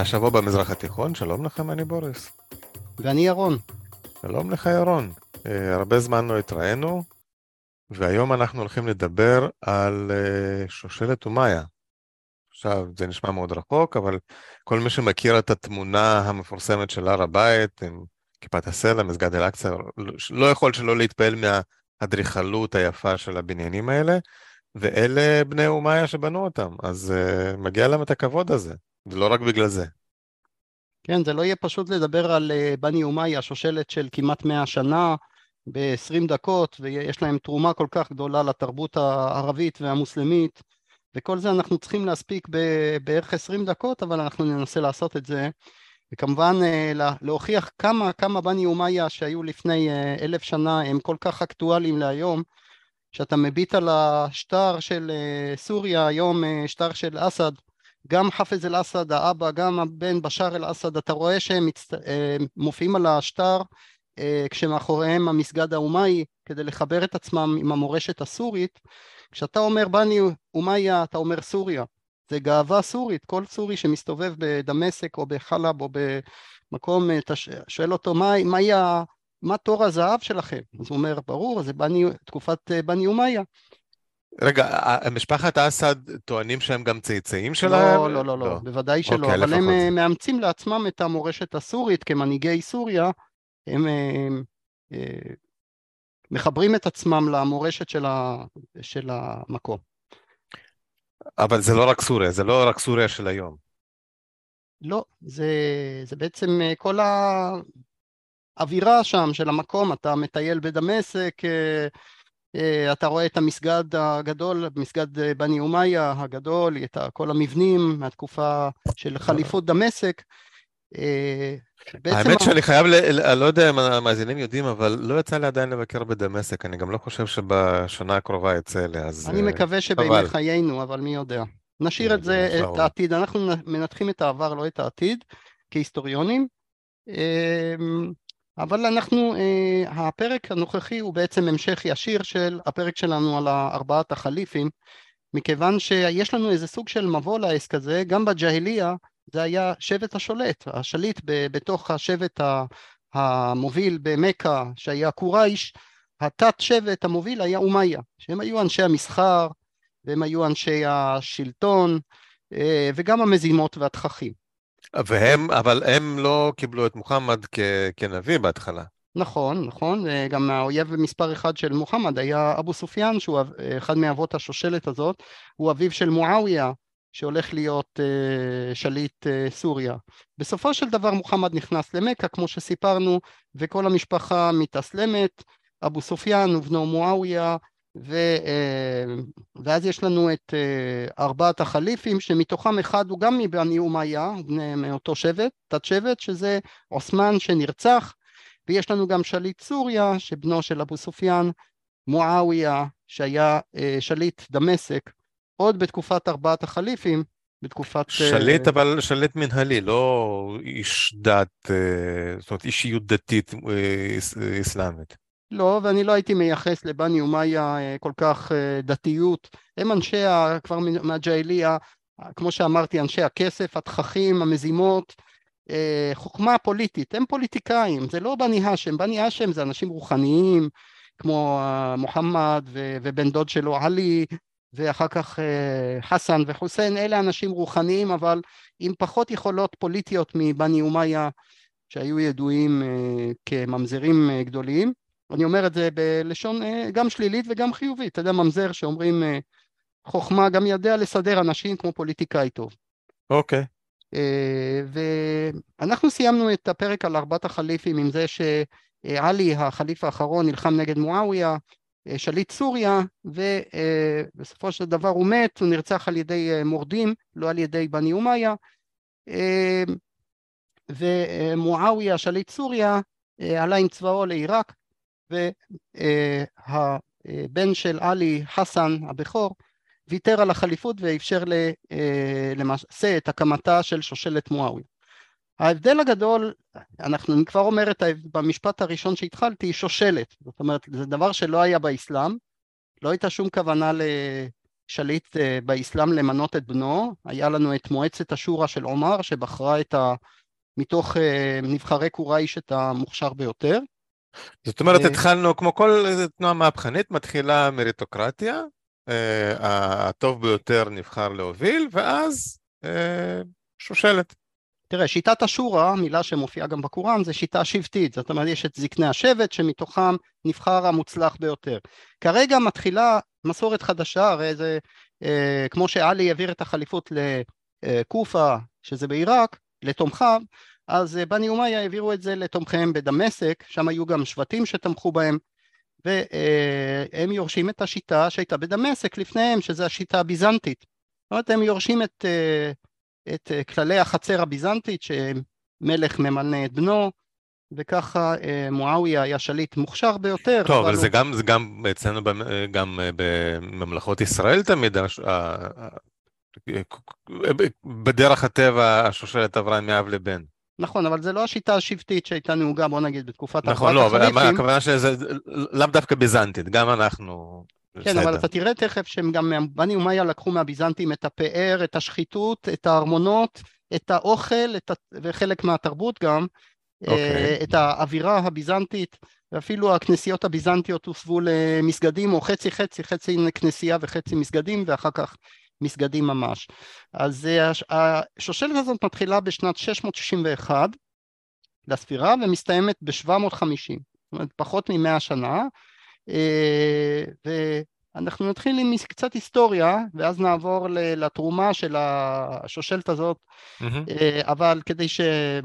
השבוע במזרח התיכון, שלום לכם, אני בוריס. ואני ירון. שלום לך, ירון. Uh, הרבה זמן לא התראינו, והיום אנחנו הולכים לדבר על uh, שושלת אומיה. עכשיו, זה נשמע מאוד רחוק, אבל כל מי שמכיר את התמונה המפורסמת של הר הבית, עם כיפת הסלע, מסגד אל-אקצא, לא יכול שלא להתפעל מהאדריכלות היפה של הבניינים האלה, ואלה בני אומיה שבנו אותם, אז uh, מגיע להם את הכבוד הזה. ולא רק בגלל זה. כן, זה לא יהיה פשוט לדבר על אה, בני אומיה, שושלת של כמעט מאה שנה, ב-20 דקות, ויש להם תרומה כל כך גדולה לתרבות הערבית והמוסלמית, וכל זה אנחנו צריכים להספיק בערך 20 דקות, אבל אנחנו ננסה לעשות את זה. וכמובן אה, להוכיח כמה, כמה בני אומיה שהיו לפני אה, אלף שנה הם כל כך אקטואליים להיום, שאתה מביט על השטר של סוריה היום, שטר של אסד, גם חאפז אל-אסד האבא, גם הבן בשאר אל-אסד, אתה רואה שהם מצט... אה, מופיעים על השטר אה, כשמאחוריהם המסגד האומאי כדי לחבר את עצמם עם המורשת הסורית. כשאתה אומר בני אומיה אתה אומר סוריה, זה גאווה סורית, כל סורי שמסתובב בדמשק או בחלב או במקום, אתה שואל אותו מה, מה, מה תור הזהב שלכם? אז הוא אומר ברור, זה בני, תקופת אה, בני אומיה. רגע, משפחת אסד טוענים שהם גם צאצאים שלהם? לא, לא, לא, לא, לא, בוודאי שלא, אוקיי, אבל הם זה. מאמצים לעצמם את המורשת הסורית כמנהיגי סוריה, הם, מחברים את עצמם למורשת של, ה, של המקום. אבל זה לא רק סוריה, זה לא רק סוריה של היום. לא, זה, זה בעצם כל האווירה שם של המקום, אתה מטייל בדמשק, אה, אתה רואה את המסגד הגדול, מסגד אה, בני אומיה הגדול, את כל המבנים מהתקופה של חליפות דמשק. אה, האמת שאני חייב, אני לא יודע אם המאזינים יודעים, אבל לא יצא לי עדיין לבקר בדמשק, אני גם לא חושב שבשנה הקרובה יצא לי, אז... אני מקווה שבימי חיינו, אבל מי יודע. נשאיר את זה, את העתיד, אנחנו מנתחים את העבר, לא את העתיד, כהיסטוריונים. אבל אנחנו, אה, הפרק הנוכחי הוא בעצם המשך ישיר של הפרק שלנו על ארבעת החליפים, מכיוון שיש לנו איזה סוג של מבוא לעסק הזה, גם בג'היליה זה היה שבט השולט, השליט בתוך השבט המוביל במכה שהיה קורייש, התת שבט המוביל היה אומיה, שהם היו אנשי המסחר והם היו אנשי השלטון אה, וגם המזימות והתככים. והם, אבל הם לא קיבלו את מוחמד כ, כנביא בהתחלה. נכון, נכון, גם האויב מספר אחד של מוחמד היה אבו סופיאן, שהוא אחד מאבות השושלת הזאת, הוא אביו של מועאוויה, שהולך להיות uh, שליט uh, סוריה. בסופו של דבר מוחמד נכנס למכה, כמו שסיפרנו, וכל המשפחה מתאסלמת, אבו סופיאן ובנו מועאוויה ו, אה, ואז יש לנו את אה, ארבעת החליפים שמתוכם אחד הוא גם מבני אומיה, מאותו שבט, תת שבט, שזה עות'מאן שנרצח ויש לנו גם שליט סוריה שבנו של אבו סופיאן, מועאוויה שהיה אה, שליט דמשק עוד בתקופת ארבעת החליפים בתקופת... שליט אבל שליט מנהלי, לא איש דת, זאת אומרת אישיות דתית אסלאמית. לא, ואני לא הייתי מייחס לבני אומיה אה, כל כך אה, דתיות. הם אנשי, כבר מהג'איליה, כמו שאמרתי, אנשי הכסף, התככים, המזימות, אה, חוכמה פוליטית. הם פוליטיקאים, זה לא בני האשם. בני האשם זה אנשים רוחניים, כמו מוחמד ובן דוד שלו עלי, ואחר כך חסן וחוסיין, אלה אנשים רוחניים, אבל עם פחות יכולות פוליטיות מבני אומיה, שהיו ידועים כממזרים גדולים. אני אומר את זה בלשון אה, גם שלילית וגם חיובית, אתה יודע ממזר שאומרים אה, חוכמה גם יודע לסדר אנשים כמו פוליטיקאי טוב. אוקיי. Okay. אה, ואנחנו סיימנו את הפרק על ארבעת החליפים עם זה שעלי החליף האחרון נלחם נגד מועאוויה, שליט סוריה, ובסופו של דבר הוא מת, הוא נרצח על ידי מורדים, לא על ידי בני אומיה, ומועאוויה, שליט סוריה, עלה עם צבאו לעיראק והבן של עלי, חסן הבכור, ויתר על החליפות ואפשר אה, למעשה את הקמתה של שושלת מואבי. ההבדל הגדול, אנחנו, אני כבר אומר את במשפט הראשון שהתחלתי, שושלת, זאת אומרת זה דבר שלא היה באסלאם, לא הייתה שום כוונה שליט באסלאם למנות את בנו, היה לנו את מועצת השורא של עומר שבחרה את ה... מתוך נבחרי קורייש את המוכשר ביותר. זאת אומרת, התחלנו, כמו כל תנועה מהפכנית, מתחילה מריטוקרטיה, הטוב ביותר נבחר להוביל, ואז שושלת. תראה, שיטת אשורה, מילה שמופיעה גם בקוראן, זה שיטה שבטית, זאת אומרת יש את זקני השבט שמתוכם נבחר המוצלח ביותר. כרגע מתחילה מסורת חדשה, הרי זה אה, כמו שעלי העביר את החליפות לקופה, שזה בעיראק, לתומכיו, אז אה, בני אומיה העבירו את זה לתומכיהם בדמשק, שם היו גם שבטים שתמכו בהם, והם יורשים את השיטה שהייתה בדמשק לפניהם, שזה השיטה הביזנטית. זאת אומרת, הם יורשים את אה, את אה, כללי החצר הביזנטית שמלך ממנה את בנו וככה אה, מואביה היה שליט מוכשר ביותר. טוב, אבל, אבל זה, הוא... גם, זה גם אצלנו גם אה, בממלכות ישראל תמיד, בדרך הטבע השושלת עברה מאב לבן. נכון, אבל זה לא השיטה השבטית שהייתה נהוגה, בוא נגיד, בתקופת נכון, לא, אבל הכוונה שזה לאו דווקא ביזנטית, גם אנחנו... כן, בסדר. אבל אתה תראה תכף שהם גם, בני אומיה לקחו מהביזנטים את הפאר, את השחיתות, את הארמונות, את האוכל, את ה... וחלק מהתרבות גם, okay. אה, אוקיי. את האווירה הביזנטית, ואפילו הכנסיות הביזנטיות הוסבו למסגדים, או חצי חצי, חצי כנסייה וחצי מסגדים, ואחר כך מסגדים ממש. אז אה, השושלת הזאת מתחילה בשנת 661 לספירה ומסתיימת ב-750, זאת אומרת פחות ממאה שנה, אה, ואנחנו נתחיל עם קצת היסטוריה, ואז נעבור לתרומה של השושלת הזאת, mm-hmm. אבל כדי ש... אה,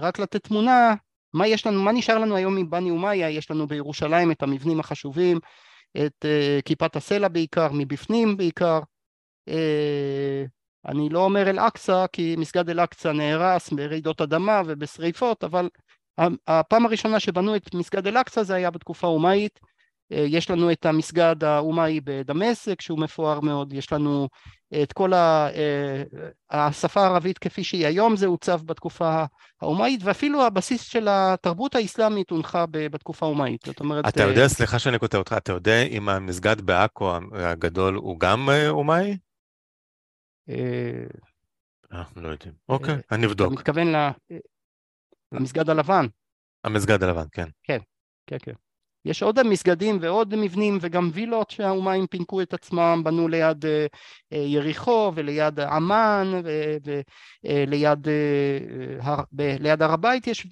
רק לתת תמונה, מה יש לנו, מה נשאר לנו היום מבני אומיה? יש לנו בירושלים את המבנים החשובים, את כיפת הסלע בעיקר, מבפנים בעיקר. אני לא אומר אל-אקצא, כי מסגד אל-אקצא נהרס ברעידות אדמה ובשריפות, אבל הפעם הראשונה שבנו את מסגד אל-אקצא זה היה בתקופה אומאית, אה, יש לנו את המסגד האומאי בדמשק שהוא מפואר מאוד, יש לנו את כל ה... אה, השפה הערבית כפי שהיא היום זה עוצב בתקופה האומאית ואפילו הבסיס של התרבות האסלאמית הונחה בתקופה האומאית, זאת אומרת... אתה יודע, אה, סליחה שאני כותב אותך, אתה יודע אם המסגד בעכו הגדול הוא גם אומאי? אנחנו לא יודעים. אוקיי, אני אבדוק. אתה מתכוון למסגד הלבן. המסגד הלבן, כן. כן, כן, כן. יש עוד מסגדים ועוד מבנים וגם וילות שהאומיים פינקו את עצמם, בנו ליד אה, אה, יריחו וליד עמאן וליד אה, ליד הר הבית יש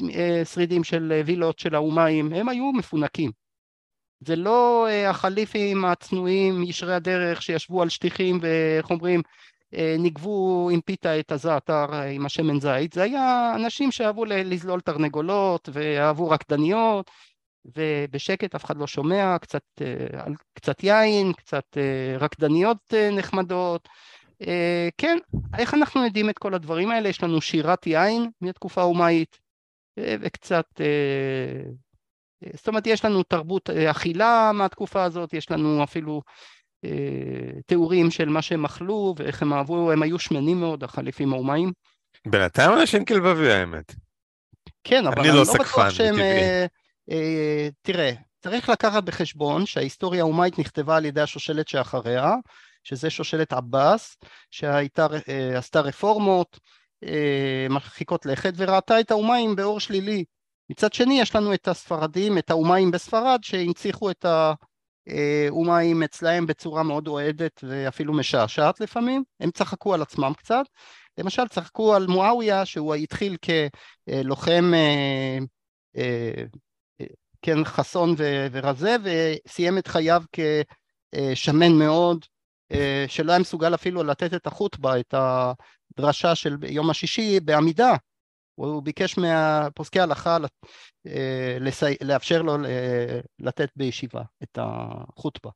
שרידים של וילות של האומיים, הם היו מפונקים. זה לא החליפים הצנועים, ישרי הדרך שישבו על שטיחים ואיך אומרים ניגבו עם פיתה את הזעתר עם השמן זית, זה היה אנשים שאהבו לזלול תרנגולות ואהבו רקדניות ובשקט אף אחד לא שומע, קצת, אה, קצת יין, קצת אה, רקדניות אה, נחמדות. כן, איך אנחנו יודעים את כל הדברים האלה? יש לנו שירת יין מהתקופה האומאית וקצת, זאת אומרת יש לנו תרבות אכילה מהתקופה הזאת, יש לנו אפילו תיאורים של מה שהם אכלו ואיך הם אהבו, הם היו שמנים מאוד, החליפים האומאים. בינתיים אנשים כלבבי האמת. כן, אבל אני, אני לא, לא בטוח שהם... אה, תראה, צריך לקחת בחשבון שההיסטוריה האומית נכתבה על ידי השושלת שאחריה, שזה שושלת עבאס, שעשתה אה, רפורמות אה, מרחיקות לכת וראתה את האומיים באור שלילי. מצד שני יש לנו את הספרדים, את האומיים בספרד שהנציחו את האומיים אצלהם בצורה מאוד אוהדת ואפילו משעשעת לפעמים, הם צחקו על עצמם קצת, למשל צחקו על מואביה שהוא התחיל כלוחם כן, חסון ורזה, וסיים את חייו כשמן מאוד, אה, שלא היה מסוגל אפילו לתת את החוטבה, את הדרשה של יום השישי בעמידה. הוא ביקש מפוסקי ההלכה אה, לאפשר לו לתת בישיבה את החוטבה.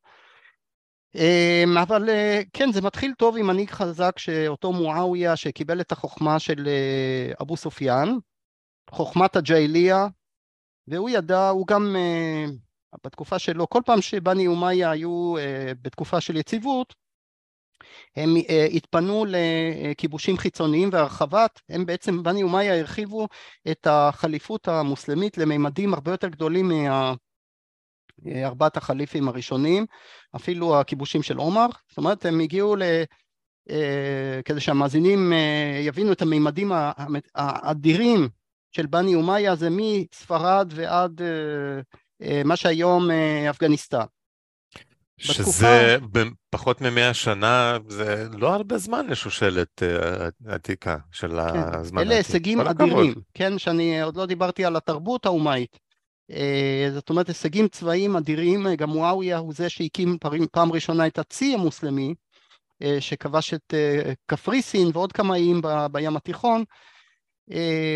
אה, אבל כן, זה מתחיל טוב עם מנהיג חזק שאותו מועאוויה שקיבל את החוכמה של אבו סופיאן, חוכמת הג'איליה, והוא ידע, הוא גם בתקופה שלו, כל פעם שבני אומיה היו בתקופה של יציבות, הם uh, התפנו לכיבושים חיצוניים והרחבת, הם בעצם, בני אומיה הרחיבו את החליפות המוסלמית לממדים הרבה יותר גדולים מה, ארבעת החליפים הראשונים, אפילו הכיבושים של עומר, זאת אומרת הם הגיעו ל... כדי שהמאזינים יבינו את המימדים האדירים של בני אומיה זה מספרד ועד מה שהיום אפגניסטן. שזה בתקופה... פחות ממאה שנה, זה לא הרבה זמן לשושלת uh, עתיקה של כן. הזמן אלה הישגים אדירים, כן, שאני עוד לא דיברתי על התרבות האומאית. Uh, זאת אומרת, הישגים צבאיים אדירים, גם מואוויה הוא זה שהקים פעם, פעם ראשונה את הצי המוסלמי, שכבש את קפריסין ועוד כמה איים בים התיכון,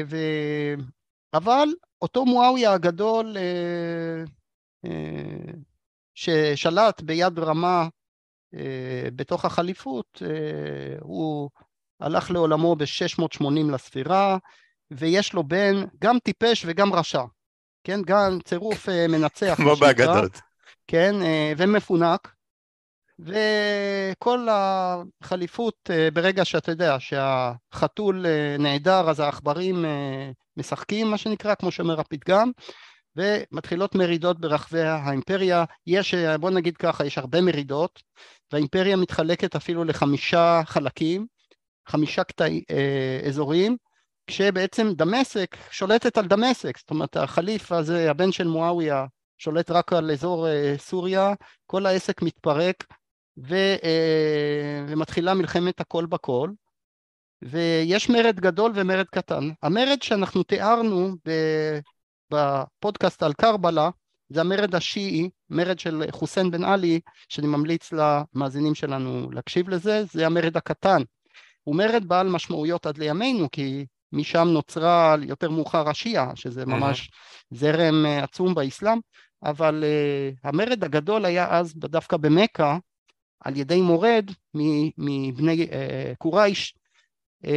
ו... אבל אותו מואוויה הגדול ששלט ביד רמה אה, בתוך החליפות, אה, הוא הלך לעולמו ב-680 לספירה, ויש לו בן גם טיפש וגם רשע, כן? גם צירוף אה, מנצח. כמו באגדות. כן, ומפונק. וכל החליפות, ברגע שאתה יודע שהחתול נעדר, אז העכברים משחקים, מה שנקרא, כמו שאומר הפתגם, ומתחילות מרידות ברחבי האימפריה. יש, בוא נגיד ככה, יש הרבה מרידות, והאימפריה מתחלקת אפילו לחמישה חלקים, חמישה קטעי אה, אזורים, כשבעצם דמשק שולטת על דמשק, זאת אומרת החליף הזה, הבן של מואוויה, שולט רק על אזור אה, סוריה, כל העסק מתפרק ו, אה, ומתחילה מלחמת הכל בכל. ויש מרד גדול ומרד קטן. המרד שאנחנו תיארנו בפודקאסט על קרבלה, זה המרד השיעי, מרד של חוסיין בן עלי, שאני ממליץ למאזינים שלנו להקשיב לזה, זה המרד הקטן. הוא מרד בעל משמעויות עד לימינו, כי משם נוצרה יותר מאוחר השיעה, שזה ממש זרם אה, עצום באסלאם, אבל uh, המרד הגדול היה אז דווקא במכה, על ידי מורד מבני uh, קורייש, uh,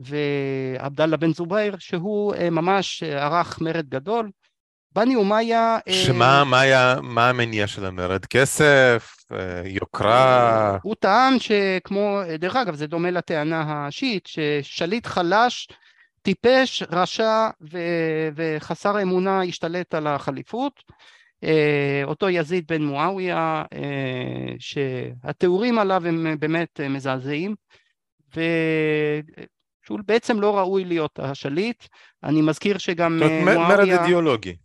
ועבדאללה בן זובייר, שהוא uh, ממש ערך מרד גדול, בני אומיה... שמה מה היה, מה המניע של המרד? כסף? אה, יוקרה? הוא טען שכמו, דרך אגב זה דומה לטענה השיעית, ששליט חלש, טיפש, רשע ו- וחסר אמונה השתלט על החליפות. אה, אותו יזיד בן מואוויה, אה, שהתיאורים עליו הם באמת מזעזעים. שהוא בעצם לא ראוי להיות השליט. אני מזכיר שגם מואוויה... מרד אידיאולוגי.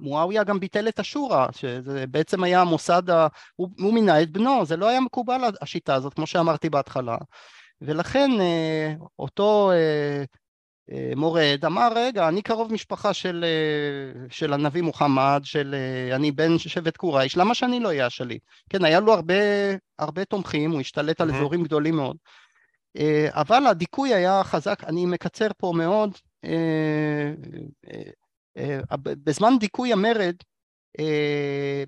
מואביה גם ביטל את השורא, שזה בעצם היה המוסד, ה... הוא, הוא מינה את בנו, זה לא היה מקובל השיטה הזאת, כמו שאמרתי בהתחלה. ולכן אה, אותו אה, אה, מורד אמר, רגע, אני קרוב משפחה של, של הנביא מוחמד, של אני בן שבט קורייש, למה שאני לא אהיה השליט? כן, היה לו הרבה, הרבה תומכים, הוא השתלט על אזורים גדולים מאוד. אבל הדיכוי היה חזק, אני מקצר פה מאוד, אה, בזמן דיכוי המרד אה,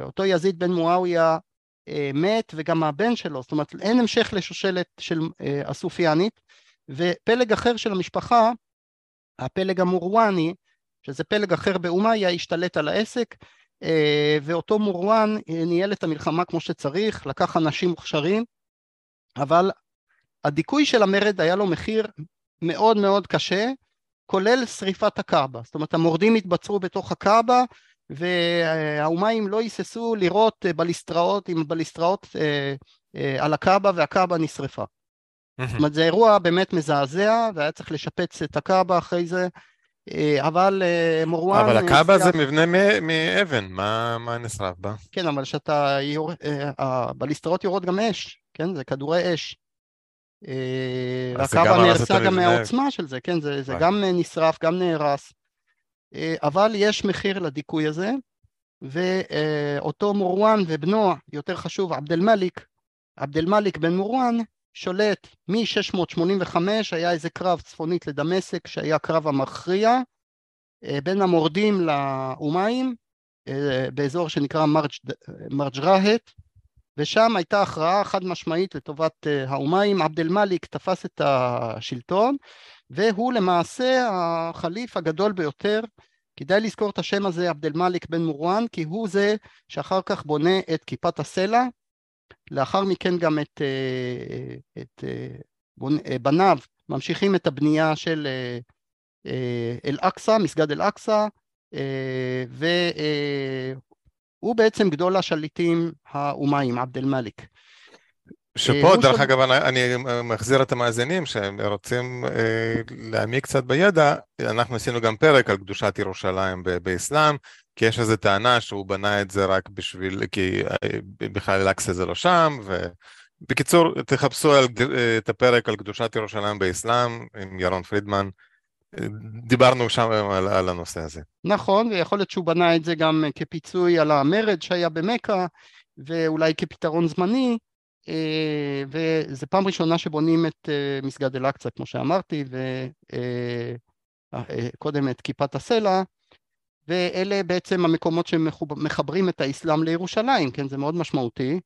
אותו יזיד בן מואוויה אה, מת וגם הבן שלו, זאת אומרת אין המשך לשושלת של הסופיאנית. ופלג אחר של המשפחה, הפלג המורואני, שזה פלג אחר באומיה, השתלט על העסק ואותו מורואן ניהל את המלחמה כמו שצריך, לקח אנשים מוכשרים, אבל הדיכוי של המרד היה לו מחיר מאוד מאוד קשה כולל שריפת הקאבה, זאת אומרת המורדים התבצרו בתוך הקאבה והאומיים לא היססו לירות אה, בליסטראות עם בליסטראות אה, אה, על הקאבה והקאבה נשרפה. זאת אומרת זה אירוע באמת מזעזע והיה צריך לשפץ את הקאבה אחרי זה אבל מורואן... אבל הקאבה זה מבנה מאבן, מה, מה נשרף בה? כן, אבל כשאתה... יור... הבליסטראות יורות גם אש, כן? זה כדורי אש. והקרבה אה, נהרסה גם מהעוצמה של זה, כן, זה, זה גם נשרף, גם נהרס, אה, אבל יש מחיר לדיכוי הזה, ואותו מורואן ובנו, יותר חשוב, עבד אל-מליק, עבד אל-מליק בן מורואן, שולט מ-685, היה איזה קרב צפונית לדמשק, שהיה קרב המכריע, אה, בין המורדים לאומיים, באזור שנקרא מרג' ושם הייתה הכרעה חד משמעית לטובת אה, האומיים, עבד אל-מאליק תפס את השלטון והוא למעשה החליף הגדול ביותר, כדאי לזכור את השם הזה עבד אל-מאליק בן מורואן כי הוא זה שאחר כך בונה את כיפת הסלע, לאחר מכן גם את, אה, את אה, בניו ממשיכים את הבנייה של אל-אקצא, מסגד אל-אקצא, והוא בעצם גדול השליטים האומיים, עבד אל מאליק. שפה, דרך אגב, אני מחזיר את המאזינים שרוצים להעמיק קצת בידע, אנחנו עשינו גם פרק על קדושת ירושלים באסלאם, כי יש איזו טענה שהוא בנה את זה רק בשביל, כי בכלל אל-אקצא זה לא שם, ובקיצור, תחפשו על, את הפרק על קדושת ירושלים באסלאם עם ירון פרידמן, דיברנו שם על, על הנושא הזה. נכון, ויכול להיות שהוא בנה את זה גם כפיצוי על המרד שהיה במכה, ואולי כפתרון זמני, וזו פעם ראשונה שבונים את מסגד אל-אקצא, כמו שאמרתי, וקודם את כיפת הסלע, ואלה בעצם המקומות שמחברים את האסלאם לירושלים, כן, זה מאוד משמעותי.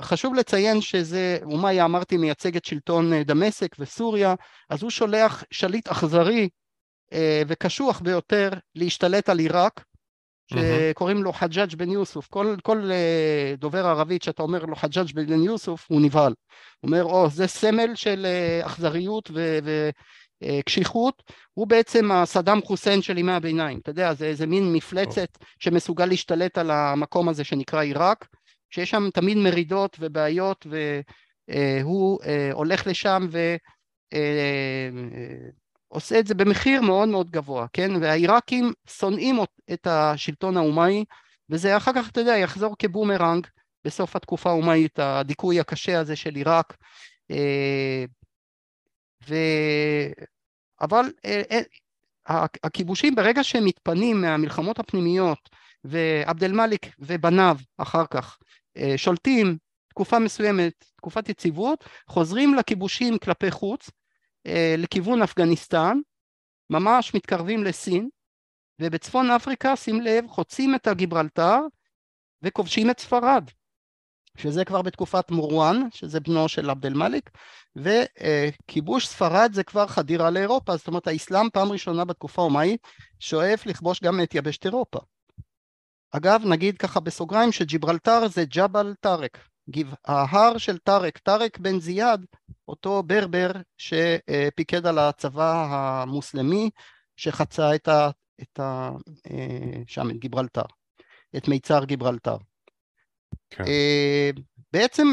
וחשוב לציין שזה, אומיה אמרתי מייצג את שלטון דמשק וסוריה, אז הוא שולח שליט אכזרי וקשוח ביותר להשתלט על עיראק, שקוראים לו חג'אג' בן יוסוף, כל, כל דובר ערבית שאתה אומר לו חג'אג' בן יוסוף הוא נבהל, הוא אומר או זה סמל של אכזריות וקשיחות, הוא בעצם הסדאם חוסיין של ימי הביניים, אתה יודע זה איזה מין מפלצת שמסוגל להשתלט על המקום הזה שנקרא עיראק, שיש שם תמיד מרידות ובעיות והוא הולך לשם ו... עושה את זה במחיר מאוד מאוד גבוה, כן? והעיראקים שונאים את השלטון האומאי, וזה אחר כך, אתה יודע, יחזור כבומרנג בסוף התקופה האומאית, הדיכוי הקשה הזה של עיראק. ו... אבל הכיבושים, ברגע שהם מתפנים מהמלחמות הפנימיות, ועבד אל מאליק ובניו אחר כך שולטים תקופה מסוימת, תקופת יציבות, חוזרים לכיבושים כלפי חוץ, לכיוון אפגניסטן, ממש מתקרבים לסין, ובצפון אפריקה, שים לב, חוצים את הגיברלטר וכובשים את ספרד, שזה כבר בתקופת מורואן, שזה בנו של עבד אל מאליק, וכיבוש ספרד זה כבר חדירה לאירופה, זאת אומרת האסלאם פעם ראשונה בתקופה האומאית שואף לכבוש גם את יבשת אירופה. אגב, נגיד ככה בסוגריים שג'יברלטר זה ג'בל טארק, ההר של טארק, טארק בן זיאד, אותו ברבר שפיקד על הצבא המוסלמי שחצה את ה... את ה שם, את גיברלטר, את מיצר גיברלטר. כן. בעצם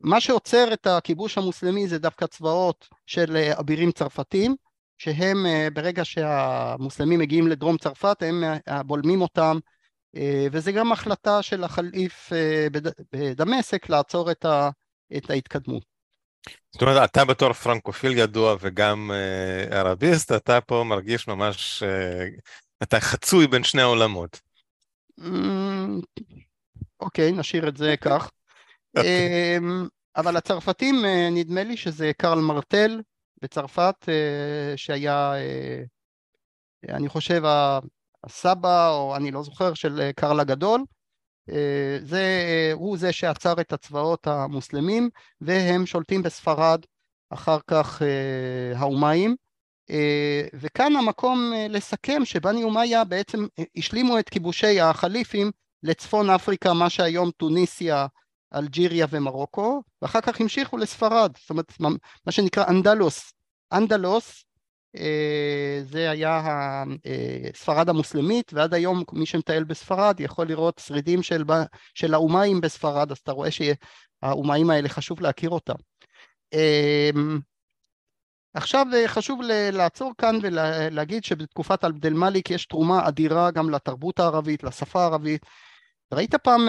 מה שעוצר את הכיבוש המוסלמי זה דווקא צבאות של אבירים צרפתים, שהם ברגע שהמוסלמים מגיעים לדרום צרפת הם בולמים אותם אה, וזה גם החלטה של החליף אה, בדמשק לעצור את, ה, את ההתקדמות. זאת אומרת, אתה בתור פרנקופיל ידוע וגם אה, ערביסט, אתה פה מרגיש ממש, אתה חצוי בין שני העולמות. אוקיי, נשאיר את זה כך. אמ, אבל הצרפתים, נדמה לי שזה קרל מרטל בצרפת, שהיה, אני חושב, הסבא, או אני לא זוכר, של אה, קרל הגדול. אה, זה, אה, הוא זה שעצר את הצבאות המוסלמים, והם שולטים בספרד, אחר כך האומיים. וכאן המקום לסכם שבני אומיה בעצם השלימו את כיבושי החליפים לצפון אפריקה, מה שהיום טוניסיה, אלג'יריה ומרוקו, ואחר כך המשיכו לספרד, זאת אומרת מה שנקרא אנדלוס. אנדלוס אה, זה היה אה, ספרד המוסלמית ועד היום מי שמטייל בספרד יכול לראות שרידים של, של האומיים בספרד אז אתה רואה שהאומיים האלה חשוב להכיר אותם. עכשיו אה, חשוב לעצור כאן ולהגיד שבתקופת עבד אל-מאליק יש תרומה אדירה גם לתרבות הערבית, לשפה הערבית. ראית פעם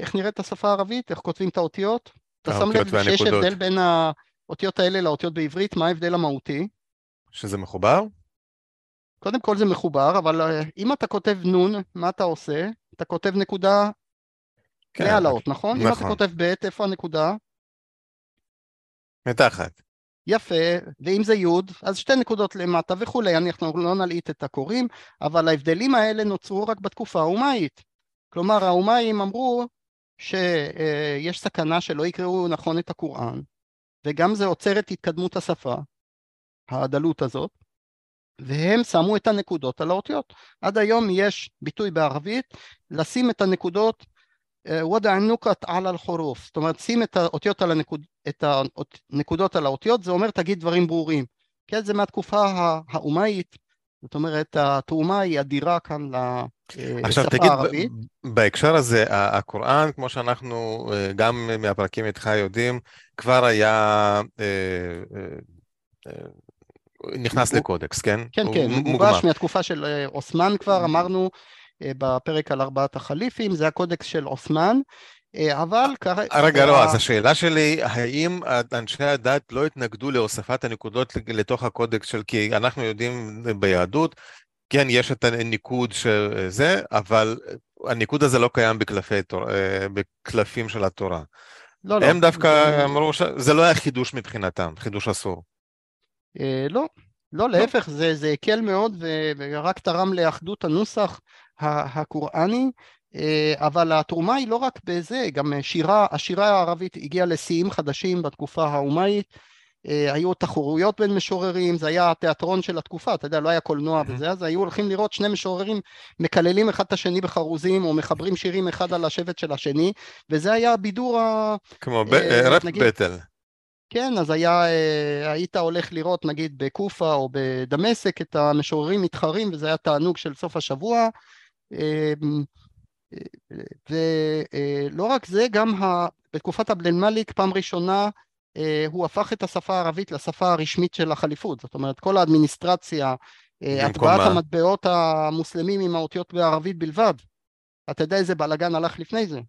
איך נראית השפה הערבית? איך כותבים את האותיות? אתה שם לב שיש הבדל בין האותיות האלה לאותיות בעברית, מה ההבדל המהותי? שזה מחובר? קודם כל זה מחובר, אבל אה, אם אתה כותב נון, מה אתה עושה? אתה כותב נקודה כן, מעל האות, נכון? נכון. אם אתה נכון. כותב ב', איפה הנקודה? מתחת. יפה, ואם זה י', אז שתי נקודות למטה וכולי, אנחנו לא נלעיט את הקוראים, אבל ההבדלים האלה נוצרו רק בתקופה האומאית. כלומר, האומאים אמרו שיש סכנה שלא יקראו נכון את הקוראן, וגם זה עוצר את התקדמות השפה, הדלות הזאת, והם שמו את הנקודות על האותיות. עד היום יש ביטוי בערבית לשים את הנקודות ודע נוקת על אל-חורוף, זאת אומרת שים את האותיות על הנקוד, את הנקודות על האותיות, זה אומר תגיד דברים ברורים. כן, זה מהתקופה האומאית, זאת אומרת, התרומה היא אדירה כאן עכשיו לשפה תגיד, הערבית. בהקשר הזה, הקוראן, כמו שאנחנו אה, גם מהפרקים איתך יודעים, כבר היה, אה, אה, אה, נכנס לקודקס, כן? כן, כן, מ- הוא מוגמר. גובש מהתקופה של אה, עות'מאן כבר, אמרנו אה, בפרק על ארבעת החליפים, זה הקודקס של עות'מאן, אה, אבל כרגע... אה, רגע, לא, אז השאלה שלי, האם אנשי הדת לא התנגדו להוספת הנקודות לתוך הקודקס של, כי אנחנו יודעים ביהדות, כן, יש את הניקוד של זה, אבל הניקוד הזה לא קיים בקלפי אה, בקלפים של התורה. לא, לא. הם דווקא אמרו שזה לא היה חידוש מבחינתם, חידוש אסור. אה, לא, לא, להפך, זה, זה הקל מאוד ורק תרם לאחדות הנוסח הקוראני, אה, אבל התרומה היא לא רק בזה, גם שירה, השירה הערבית הגיעה לשיאים חדשים בתקופה האומאית, אה, היו תחרויות בין משוררים, זה היה התיאטרון של התקופה, אתה יודע, לא היה קולנוע. וזה, אז היו הולכים לראות שני משוררים מקללים אחד את השני בחרוזים, או מחברים שירים אחד על השבט של השני, וזה היה הבידור ה... כמו אה, נגיד- בטל. כן, אז היה, אה, היית הולך לראות נגיד בקופה או בדמשק את המשוררים מתחרים וזה היה תענוג של סוף השבוע. אה, ולא רק זה, גם בתקופת עבד אל-מאליק פעם ראשונה אה, הוא הפך את השפה הערבית לשפה הרשמית של החליפות, זאת אומרת כל האדמיניסטרציה, אה, הטבעת מה? המטבעות המוסלמים עם האותיות בערבית בלבד. אתה יודע איזה בלאגן הלך לפני זה?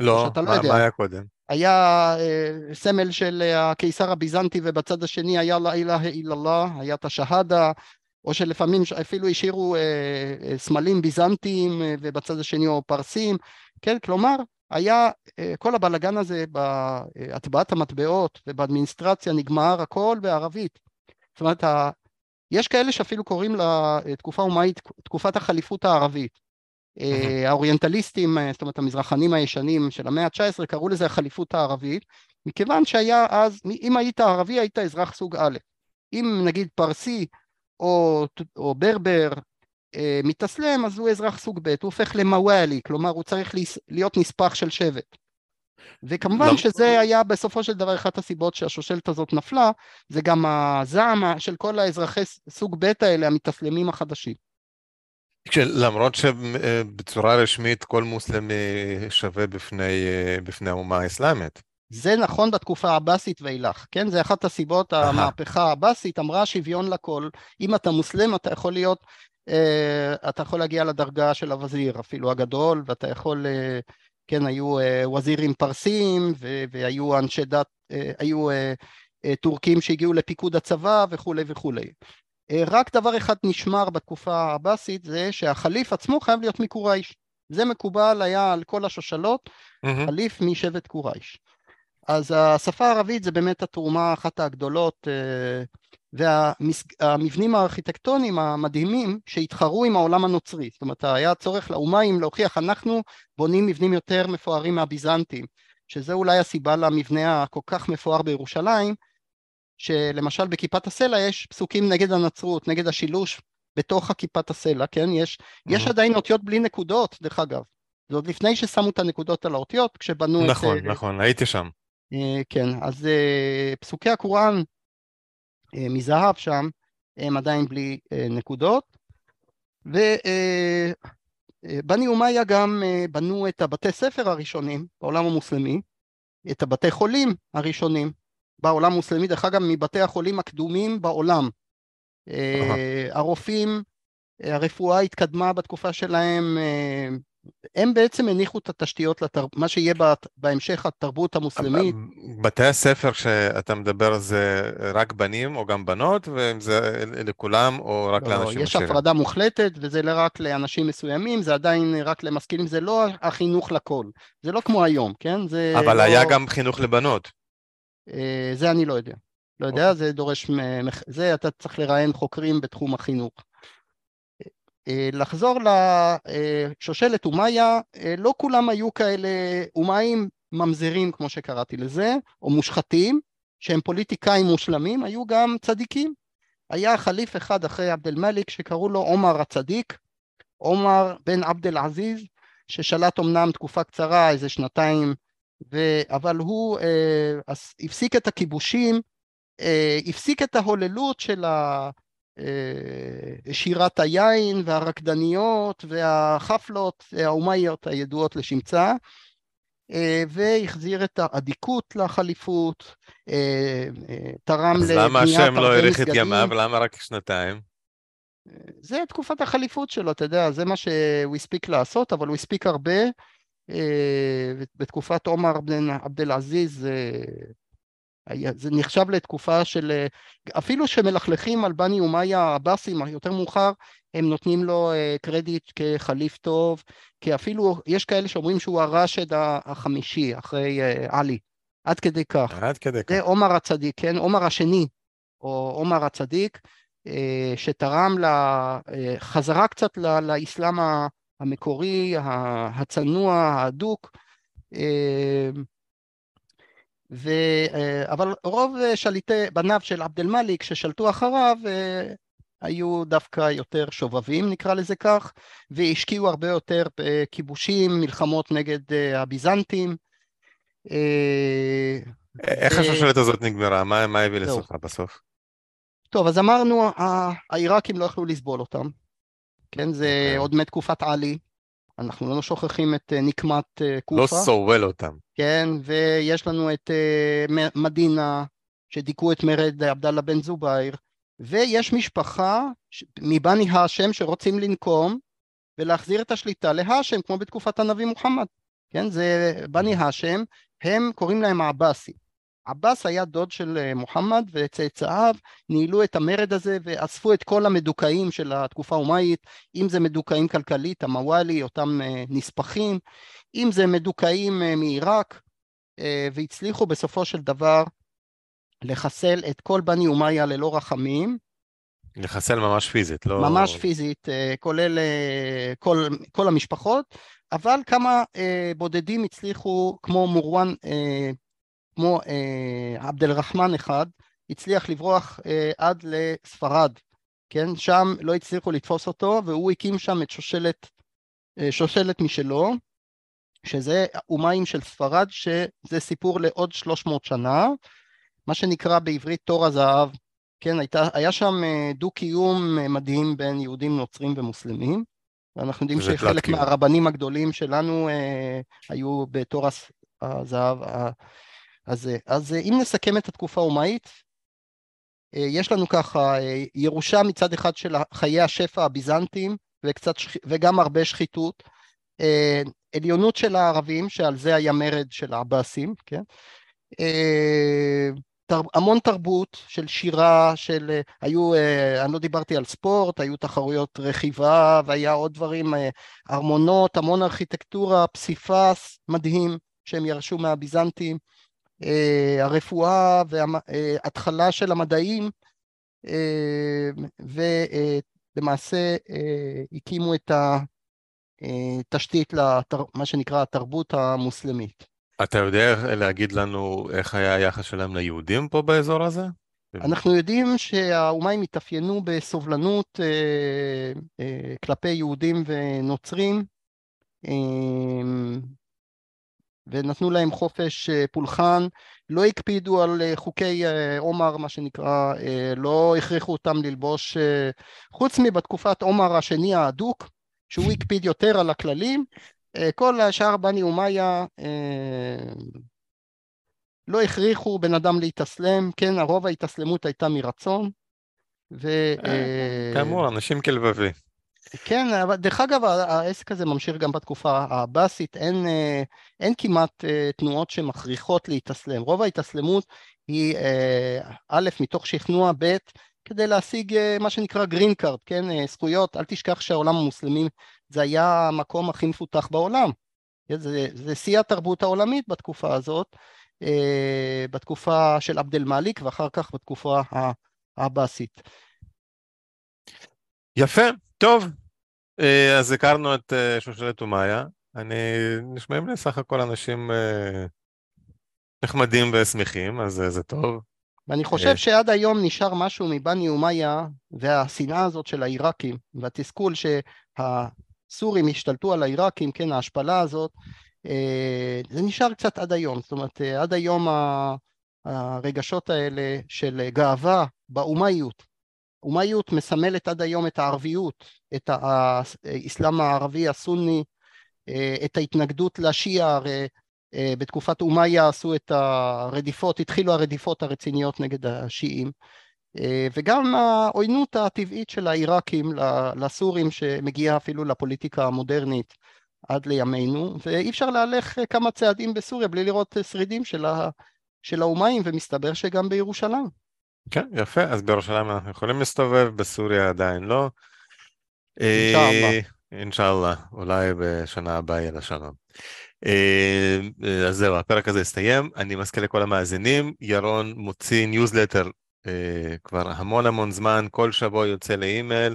לא, לא מה יודע. מה היה קודם? היה אה, סמל של אה, הקיסר הביזנטי ובצד השני היה לה אילהה אילאללה, היה את השהדה, או שלפעמים אפילו השאירו אה, אה, סמלים ביזנטיים אה, ובצד השני או פרסים, כן, כלומר היה אה, כל הבלגן הזה בהטבעת המטבעות ובאדמיניסטרציה נגמר הכל בערבית. זאת אומרת, ה- יש כאלה שאפילו קוראים לתקופה אומאית תקופת החליפות הערבית. אה, האוריינטליסטים, אה, זאת אומרת המזרחנים הישנים של המאה ה-19 קראו לזה החליפות הערבית, מכיוון שהיה אז, אם היית ערבי היית אזרח סוג א', אם נגיד פרסי או, או ברבר אה, מתאסלם אז הוא אזרח סוג ב', הוא הופך למוואלי, כלומר הוא צריך להיות נספח של שבט. וכמובן למ- שזה היה בסופו של דבר אחת הסיבות שהשושלת הזאת נפלה, זה גם הזעם של כל האזרחי סוג ב' האלה, המתאסלמים החדשים. למרות שבצורה רשמית כל מוסלמי שווה בפני, אה, בפני האומה האסלאמית. זה נכון בתקופה העבאסית ואילך, כן? זה אחת הסיבות, אהה. המהפכה העבאסית אמרה שוויון לכל, אם אתה מוסלם אתה יכול להיות, אה, אתה יכול להגיע לדרגה של הווזיר, אפילו הגדול, ואתה יכול, אה, כן, היו אה, וזירים פרסים, ו- והיו אנשי דת, אה, היו אה, אה, טורקים שהגיעו לפיקוד הצבא וכולי וכולי. אה, רק דבר אחד נשמר בתקופה העבאסית, זה שהחליף עצמו חייב להיות מקורייש. זה מקובל היה על כל השושלות, מהמם. חליף משבט קורייש. אז השפה הערבית זה באמת התרומה אחת הגדולות והמבנים הארכיטקטוניים המדהימים שהתחרו עם העולם הנוצרי. זאת אומרת היה צורך לאומיים להוכיח אנחנו בונים מבנים יותר מפוארים מהביזנטים, שזה אולי הסיבה למבנה הכל כך מפואר בירושלים, שלמשל בכיפת הסלע יש פסוקים נגד הנצרות, נגד השילוש בתוך הכיפת הסלע, כן? יש, יש. עדיין אותיות בלי נקודות, דרך אגב. זה עוד לפני ששמו את הנקודות על האותיות, כשבנו את... נכון, אה, נכון, הייתי שם. אה, כן, אז אה, פסוקי הקוראן אה, מזהב שם הם עדיין בלי נקודות ובני אומיה גם בנו את הבתי ספר הראשונים בעולם המוסלמי, את הבתי חולים הראשונים בעולם המוסלמי, דרך אגב מבתי החולים הקדומים בעולם. הרופאים, אה, הרפואה התקדמה בתקופה שלהם, הם בעצם הניחו את התשתיות, לתר... מה שיהיה בת- בהמשך התרבות המוסלמית. בתי הספר שאתה מדבר זה רק בנים או גם בנות, ואם זה לכולם או רק לא, לאנשים יש עשירים? הפרדה מוחלטת וזה רק לאנשים מסוימים, זה עדיין רק למשכילים, זה לא החינוך לכל, זה לא כמו היום, כן? זה אבל לא... היה גם חינוך לבנות. אה, זה אני לא יודע. לא יודע, אוקיי. זה דורש, זה אתה צריך לראיין חוקרים בתחום החינוך. אה, לחזור לשושלת אומיה, אה, לא כולם היו כאלה אומיים ממזרים כמו שקראתי לזה, או מושחתים, שהם פוליטיקאים מושלמים, היו גם צדיקים. היה חליף אחד אחרי עבד אל-מאליק שקראו לו עומר הצדיק, עומר בן עבד אל-עזיז, ששלט אמנם תקופה קצרה, איזה שנתיים, ו... אבל הוא אה, הפסיק את הכיבושים הפסיק את ההוללות של שירת היין והרקדניות והחפלות האומאיות הידועות לשמצה והחזיר את האדיקות לחליפות, תרם לבניית. אז למה השם לא האריך את ימיו? למה רק שנתיים? זה תקופת החליפות שלו, אתה יודע, זה מה שהוא הספיק לעשות, אבל הוא הספיק הרבה. בתקופת עומר בן עבד אל עזיז זה נחשב לתקופה של, אפילו שמלכלכים על בני אומיה העבאסים יותר מאוחר, הם נותנים לו קרדיט כחליף טוב, כי אפילו יש כאלה שאומרים שהוא הרשד החמישי אחרי עלי, עד כדי כך. עד כדי כך. זה עומר הצדיק, כן? עומר השני, או עומר הצדיק, שתרם לחזרה קצת לאסלאם המקורי, הצנוע, ההדוק. ו... אבל רוב שליטי בניו של עבד אל-מאליק ששלטו אחריו היו דווקא יותר שובבים נקרא לזה כך והשקיעו הרבה יותר בכיבושים, מלחמות נגד הביזנטים. איך השושלת הזאת נגמרה? מה, מה הביא לסופה בסוף? טוב אז אמרנו העיראקים לא יכלו לסבול אותם, כן זה okay. אוקיי. עוד מתקופת עלי אנחנו לא שוכחים את אה, נקמת אה, קופה. לא סובל אותם. כן, ויש לנו את אה, מדינה, שדיכאו את מרד עבדאללה בן זובייר, ויש משפחה מבני האשם שרוצים לנקום ולהחזיר את השליטה להאשם, כמו בתקופת הנביא מוחמד. כן, זה בני האשם, הם קוראים להם העבאסי. עבאס היה דוד של אה, מוחמד וצאצאיו ניהלו את המרד הזה ואספו את כל המדוכאים של התקופה האומאית, אם זה מדוכאים כלכלית, המוואלי, אותם אה, נספחים, אם זה מדוכאים אה, מעיראק, והצליחו בסופו של דבר לחסל את כל בני אומיה ללא רחמים. לחסל ממש פיזית, לא... ממש פיזית, כולל כל, כל המשפחות, אבל כמה בודדים הצליחו, כמו מורואן כמו אה, עבד אל-רחמן אחד, הצליח לברוח אה, עד לספרד, כן? שם לא הצליחו לתפוס אותו, והוא הקים שם את שושלת, אה, שושלת משלו, שזה אומיים של ספרד, שזה סיפור לעוד 300 שנה, מה שנקרא בעברית תור הזהב, כן? הייתה, היה שם דו-קיום מדהים בין יהודים, נוצרים ומוסלמים, ואנחנו יודעים שחלק מהרבנים הגדולים שלנו אה, היו בתור הזהב אז, אז אם נסכם את התקופה האומאית, אה, יש לנו ככה אה, ירושה מצד אחד של חיי השפע הביזנטיים וקצת, וגם הרבה שחיתות, אה, עליונות של הערבים שעל זה היה מרד של העבאסים, כן? המון תרבות של שירה, של היו, אני לא דיברתי על ספורט, היו תחרויות רכיבה והיה עוד דברים, ארמונות, המון ארכיטקטורה, פסיפס מדהים שהם ירשו מהביזנטים, אה, הרפואה והתחלה של המדעים אה, ולמעשה אה, הקימו את התשתית למה שנקרא התרבות המוסלמית. אתה יודע להגיד לנו איך היה היחס שלהם ליהודים פה באזור הזה? אנחנו יודעים שהאומיים התאפיינו בסובלנות כלפי יהודים ונוצרים ונתנו להם חופש אה, פולחן, לא הקפידו על אה, חוקי אה, עומר, מה שנקרא, לא הכריחו אותם ללבוש, חוץ מבתקופת עומר השני ההדוק, שהוא הקפיד יותר על הכללים, כל השאר בני אומיה לא הכריחו בן אדם להתאסלם, כן, הרוב ההתאסלמות הייתה מרצון. ו... כאמור, אנשים כלבבי. כן, אבל דרך אגב העסק הזה ממשיך גם בתקופה העבאסית, אין, אה, אין כמעט אה, תנועות שמכריחות להתאסלם, רוב ההתאסלמות היא אה, א', מתוך שכנוע, ב', כדי להשיג מה שנקרא green card, כן, זכויות, אל תשכח שהעולם המוסלמי זה היה המקום הכי מפותח בעולם, כן, זה, זה שיא התרבות העולמית בתקופה הזאת, בתקופה של עבד אל מאליק ואחר כך בתקופה העבאסית. יפה, טוב, אה, אז הכרנו את אה, שושלת אומיה. אני, נשמעים לי סך הכל אנשים אה, נחמדים ושמחים, אז זה טוב. ואני חושב שעד היום נשאר משהו מבני אומיה, והשנאה הזאת של העיראקים, והתסכול שהסורים השתלטו על העיראקים, כן, ההשפלה הזאת, זה נשאר קצת עד היום. זאת אומרת, עד היום הרגשות האלה של גאווה באומיות. אומיות מסמלת עד היום את הערביות, את האסלאם הערבי הסוני, את ההתנגדות לשיעה, הרי בתקופת אומיה עשו את הרדיפות, התחילו הרדיפות הרציניות נגד השיעים. וגם העוינות הטבעית של העיראקים לסורים שמגיעה אפילו לפוליטיקה המודרנית עד לימינו, ואי אפשר להלך כמה צעדים בסוריה בלי לראות שרידים של האומיים, ומסתבר שגם בירושלים. כן, יפה, אז בירושלים אנחנו יכולים להסתובב, בסוריה עדיין לא. אינשאללה. אה, אינשאללה, אולי בשנה הבאה יהיה לשלום. אה, אז זהו, הפרק הזה הסתיים. אני מזכיר לכל המאזינים, ירון מוציא ניוזלטר אה, כבר המון המון זמן, כל שבוע יוצא לאימייל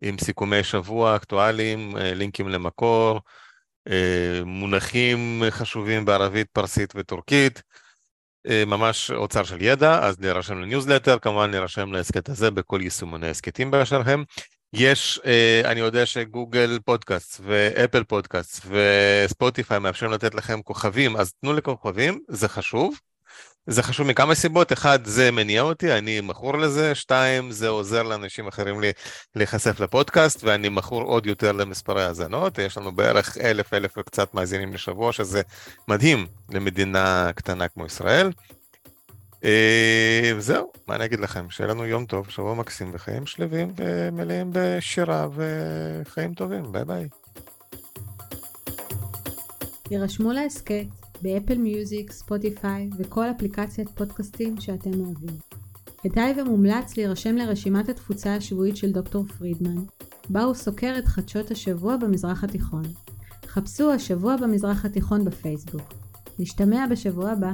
עם סיכומי שבוע אקטואליים, לינקים למקור, מונחים חשובים בערבית, פרסית וטורקית. אה, ממש אוצר של ידע, אז להירשם לניוזלטר, כמובן להירשם להסכת הזה בכל יישומוני הסכתים באשר הם. יש, אה, אני יודע ש Google Podcast ו Apple Podcast ו Spotify מאפשרים לתת לכם כוכבים, אז תנו לכוכבים, זה חשוב. זה חשוב מכמה סיבות, אחד, זה מניע אותי, אני מכור לזה, שתיים, זה עוזר לאנשים אחרים להיחשף לפודקאסט, ואני מכור עוד יותר למספרי האזנות, יש לנו בערך אלף, אלף וקצת מאזינים לשבוע, שזה מדהים למדינה קטנה כמו ישראל. אה, זהו, מה אני אגיד לכם, שיהיה לנו יום טוב, שבוע מקסים וחיים שלווים ומלאים בשירה וחיים טובים, ביי ביי. יירשמו להסכת באפל מיוזיק, ספוטיפיי וכל אפליקציית פודקאסטים שאתם אוהבים. כדאי ומומלץ להירשם לרשימת התפוצה השבועית של דוקטור פרידמן, בה הוא סוקר את חדשות השבוע במזרח התיכון. חפשו השבוע במזרח התיכון בפייסבוק. נשתמע בשבוע הבא.